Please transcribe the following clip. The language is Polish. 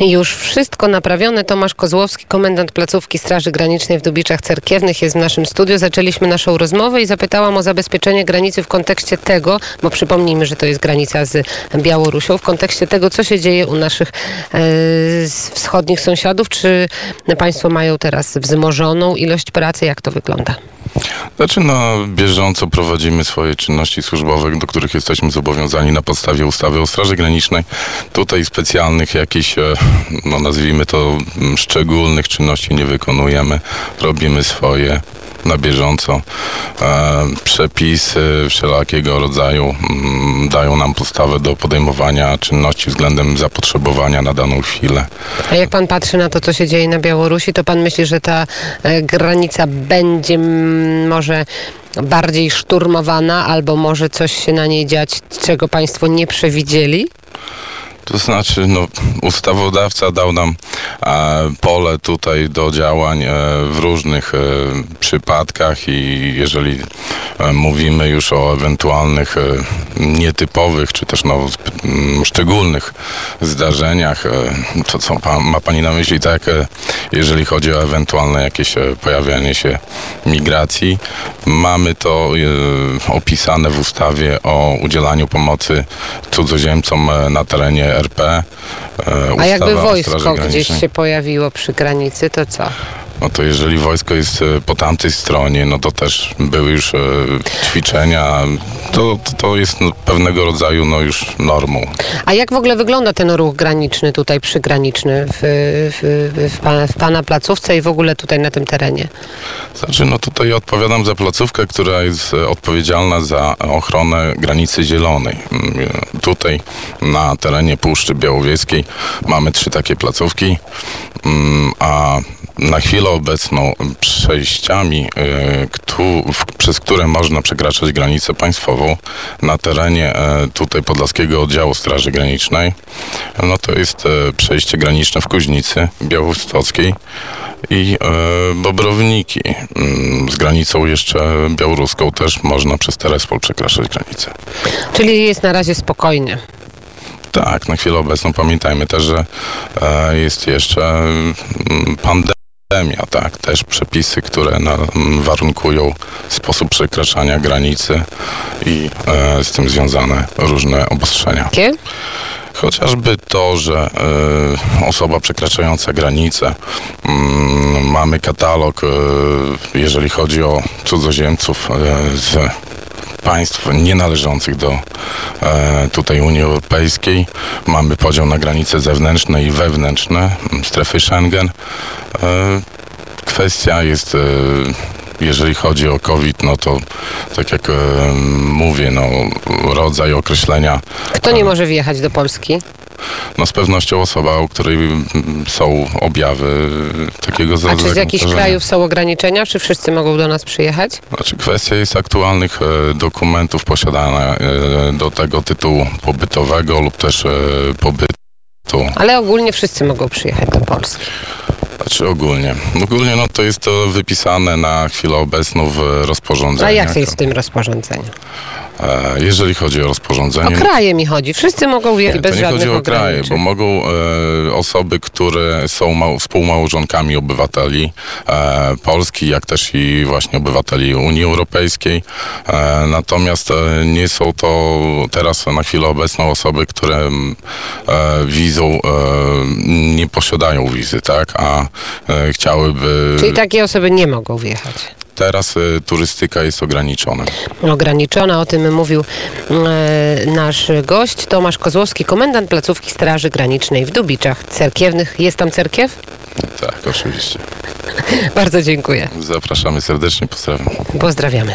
Już wszystko naprawione. Tomasz Kozłowski, komendant placówki Straży Granicznej w Dubiczach Cerkiewnych jest w naszym studiu. Zaczęliśmy naszą rozmowę i zapytałam o zabezpieczenie granicy w kontekście tego, bo przypomnijmy, że to jest granica z Białorusią, w kontekście tego, co się dzieje u naszych e, wschodnich sąsiadów. Czy państwo mają teraz wzmożoną ilość pracy? Jak to wygląda? Znaczy, no, bieżąco prowadzimy swoje czynności służbowe, do których jesteśmy zobowiązani na podstawie ustawy o Straży Granicznej. Tutaj specjalnych jakichś, e, no nazwijmy to, szczególnych czynności nie wykonujemy. Robimy swoje na bieżąco. E, przepisy wszelakiego rodzaju m, dają nam podstawę do podejmowania czynności względem zapotrzebowania na daną chwilę. A jak pan patrzy na to, co się dzieje na Białorusi, to pan myśli, że ta e, granica będzie m, może bardziej szturmowana, albo może coś się na niej dziać, czego państwo nie przewidzieli? To znaczy, no, ustawodawca dał nam e, pole tutaj do działań e, w różnych e, przypadkach i jeżeli mówimy już o ewentualnych e, nietypowych czy też no, szczególnych zdarzeniach, e, to co ma Pani na myśli, tak, e, jeżeli chodzi o ewentualne jakieś e, pojawianie się migracji, mamy to e, opisane w ustawie o udzielaniu pomocy cudzoziemcom e, na terenie RP. e, A jakby wojsko gdzieś się pojawiło przy granicy, to co? No to jeżeli wojsko jest e, po tamtej stronie, no to też były już e, ćwiczenia. To, to, jest pewnego rodzaju no już normą. A jak w ogóle wygląda ten ruch graniczny tutaj, przygraniczny w, w, w, pana, w pana placówce i w ogóle tutaj na tym terenie? Znaczy, no tutaj odpowiadam za placówkę, która jest e, odpowiedzialna za ochronę granicy zielonej. Mm, Tutaj na terenie Puszczy Białowieskiej mamy trzy takie placówki, mm, a na chwilę obecną przejściami, w- przez które można przekraczać granicę państwową na terenie e, tutaj Podlaskiego Oddziału Straży Granicznej, no to jest e, przejście graniczne w Kuźnicy Białostockiej i e, Bobrowniki. Mm, Z granicą jeszcze białoruską też można przez Terespol przekraczać granicę. Czyli jest na razie spokojnie. Tak, na chwilę obecną pamiętajmy też, że jest jeszcze mm, pandemia, tak, też przepisy, które na, mm, warunkują sposób przekraczania granicy i e, z tym związane różne obostrzenia. Jakie? Chociażby to, że e, osoba przekraczająca granicę, mm, mamy katalog, e, jeżeli chodzi o cudzoziemców e, z państw nienależących do e, tutaj Unii Europejskiej. Mamy podział na granice zewnętrzne i wewnętrzne strefy Schengen. E, kwestia jest e, jeżeli chodzi o COVID, no to tak jak e, mówię, no, rodzaj określenia Kto nie może wjechać do Polski? No z pewnością osoba, u której mm, są objawy takiego A czy z jakichś krajów są ograniczenia? Czy wszyscy mogą do nas przyjechać? Znaczy kwestia jest aktualnych e, dokumentów posiadania e, do tego tytułu pobytowego lub też e, pobytu. Ale ogólnie wszyscy mogą przyjechać do Polski. Znaczy ogólnie. Ogólnie no to jest to wypisane na chwilę obecną w rozporządzeniu. A jak jest w tym rozporządzeniu? Jeżeli chodzi o O rozporządzenie. kraje mi chodzi. Wszyscy mogą Nie, bez to nie chodzi o kraje, bo mogą e, osoby, które są mał, współmałżonkami obywateli e, Polski, jak też i właśnie obywateli Unii Europejskiej. E, natomiast e, nie są to teraz na chwilę obecną osoby, które m, e, wizą e, nie posiadają wizy, tak? A chciałyby. Czyli takie osoby nie mogą wjechać. Teraz e, turystyka jest ograniczona. ograniczona. O tym mówił e, nasz gość Tomasz Kozłowski, komendant placówki Straży Granicznej w Dubiczach Cerkiewnych. Jest tam cerkiew? Tak, oczywiście. Bardzo dziękuję. Zapraszamy serdecznie, pozdrawiam. Pozdrawiamy.